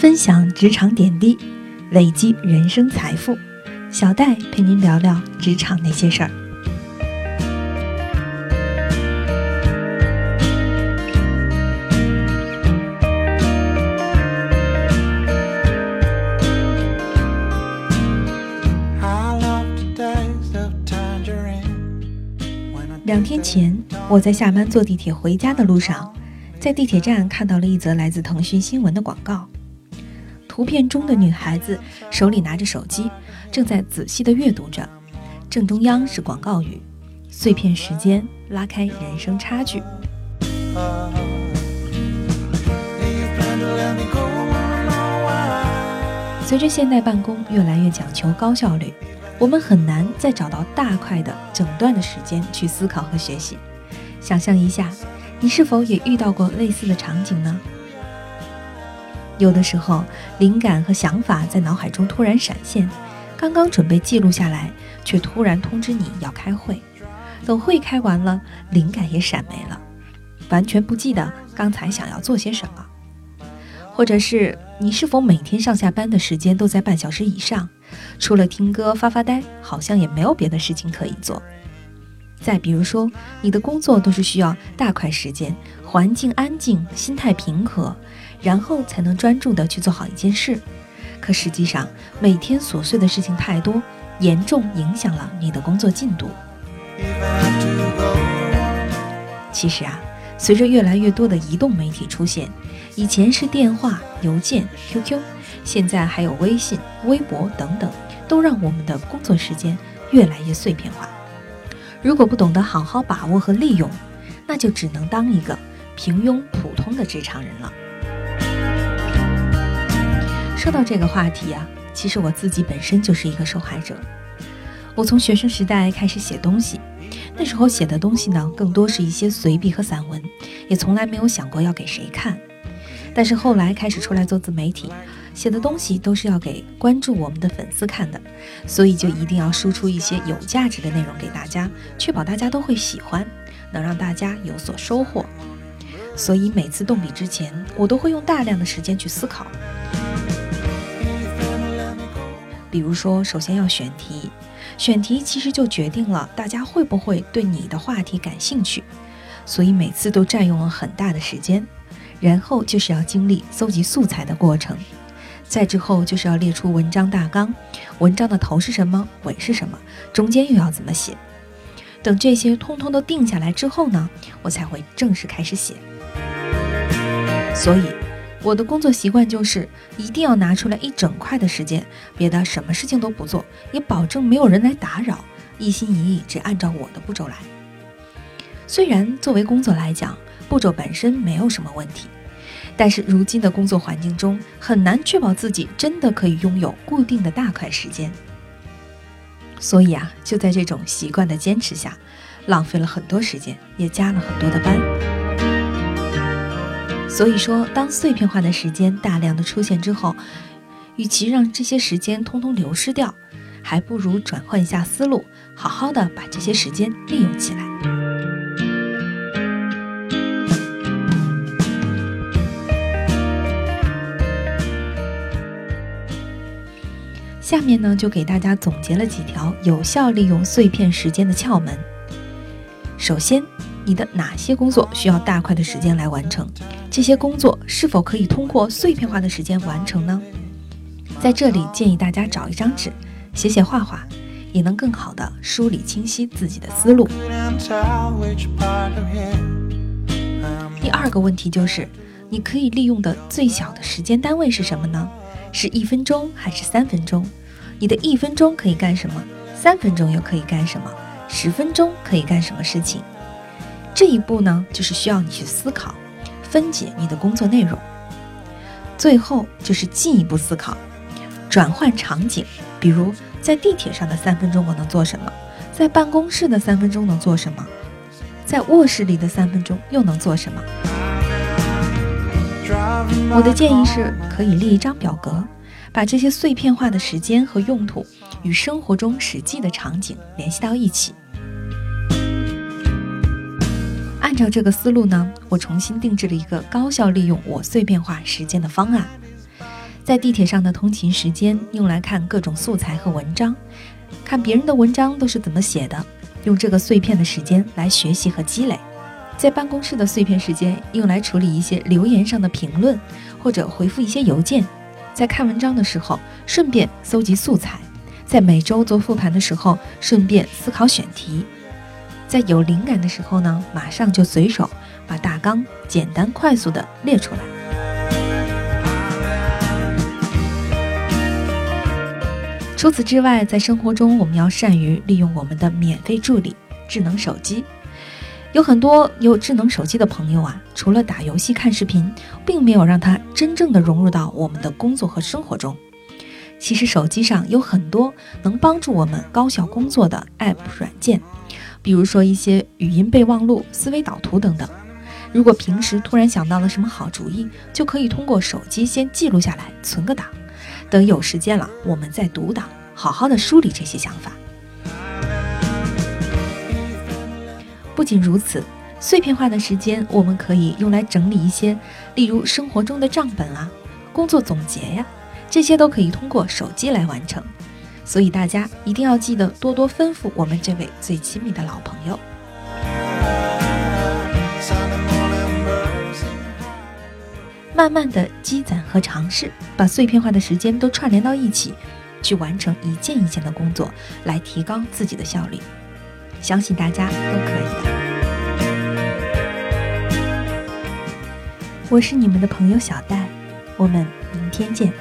分享职场点滴，累积人生财富。小戴陪您聊聊职场那些事儿。两天前，我在下班坐地铁回家的路上，在地铁站看到了一则来自腾讯新闻的广告。图片中的女孩子手里拿着手机，正在仔细地阅读着。正中央是广告语：“碎片时间拉开人生差距。”随着现代办公越来越讲求高效率，我们很难再找到大块的整段的时间去思考和学习。想象一下，你是否也遇到过类似的场景呢？有的时候，灵感和想法在脑海中突然闪现，刚刚准备记录下来，却突然通知你要开会。等会开完了，灵感也闪没了，完全不记得刚才想要做些什么。或者是你是否每天上下班的时间都在半小时以上，除了听歌发发呆，好像也没有别的事情可以做。再比如说，你的工作都是需要大块时间，环境安静，心态平和。然后才能专注地去做好一件事，可实际上每天琐碎的事情太多，严重影响了你的工作进度。其实啊，随着越来越多的移动媒体出现，以前是电话、邮件、QQ，现在还有微信、微博等等，都让我们的工作时间越来越碎片化。如果不懂得好好把握和利用，那就只能当一个平庸普通的职场人了。说到这个话题啊，其实我自己本身就是一个受害者。我从学生时代开始写东西，那时候写的东西呢，更多是一些随笔和散文，也从来没有想过要给谁看。但是后来开始出来做自媒体，写的东西都是要给关注我们的粉丝看的，所以就一定要输出一些有价值的内容给大家，确保大家都会喜欢，能让大家有所收获。所以每次动笔之前，我都会用大量的时间去思考。比如说，首先要选题，选题其实就决定了大家会不会对你的话题感兴趣，所以每次都占用了很大的时间。然后就是要经历搜集素材的过程，再之后就是要列出文章大纲，文章的头是什么，尾是什么，中间又要怎么写。等这些通通都定下来之后呢，我才会正式开始写。所以。我的工作习惯就是一定要拿出来一整块的时间，别的什么事情都不做，也保证没有人来打扰，一心一意只按照我的步骤来。虽然作为工作来讲，步骤本身没有什么问题，但是如今的工作环境中，很难确保自己真的可以拥有固定的大块时间。所以啊，就在这种习惯的坚持下，浪费了很多时间，也加了很多的班。所以说，当碎片化的时间大量的出现之后，与其让这些时间通通流失掉，还不如转换一下思路，好好的把这些时间利用起来。下面呢，就给大家总结了几条有效利用碎片时间的窍门。首先，你的哪些工作需要大块的时间来完成？这些工作是否可以通过碎片化的时间完成呢？在这里建议大家找一张纸，写写画画，也能更好的梳理清晰自己的思路。第二个问题就是，你可以利用的最小的时间单位是什么呢？是一分钟还是三分钟？你的一分钟可以干什么？三分钟又可以干什么？十分钟可以干什么事情？这一步呢，就是需要你去思考。分解你的工作内容，最后就是进一步思考，转换场景。比如在地铁上的三分钟我能做什么？在办公室的三分钟能做什么？在卧室里的三分钟又能做什么？我的建议是可以列一张表格，把这些碎片化的时间和用途与生活中实际的场景联系到一起。按照这个思路呢，我重新定制了一个高效利用我碎片化时间的方案。在地铁上的通勤时间用来看各种素材和文章，看别人的文章都是怎么写的，用这个碎片的时间来学习和积累。在办公室的碎片时间用来处理一些留言上的评论，或者回复一些邮件。在看文章的时候，顺便搜集素材；在每周做复盘的时候，顺便思考选题；在有灵感的时候呢，马上就随手把大纲简单快速的列出来。除此之外，在生活中，我们要善于利用我们的免费助理——智能手机。有很多有智能手机的朋友啊，除了打游戏、看视频，并没有让它真正的融入到我们的工作和生活中。其实手机上有很多能帮助我们高效工作的 App 软件，比如说一些语音备忘录、思维导图等等。如果平时突然想到了什么好主意，就可以通过手机先记录下来，存个档，等有时间了，我们再读档，好好的梳理这些想法。不仅如此，碎片化的时间我们可以用来整理一些，例如生活中的账本啊、工作总结呀，这些都可以通过手机来完成。所以大家一定要记得多多吩咐我们这位最亲密的老朋友，慢慢的积攒和尝试，把碎片化的时间都串联到一起，去完成一件一件的工作，来提高自己的效率。相信大家都可以的。我是你们的朋友小戴，我们明天见。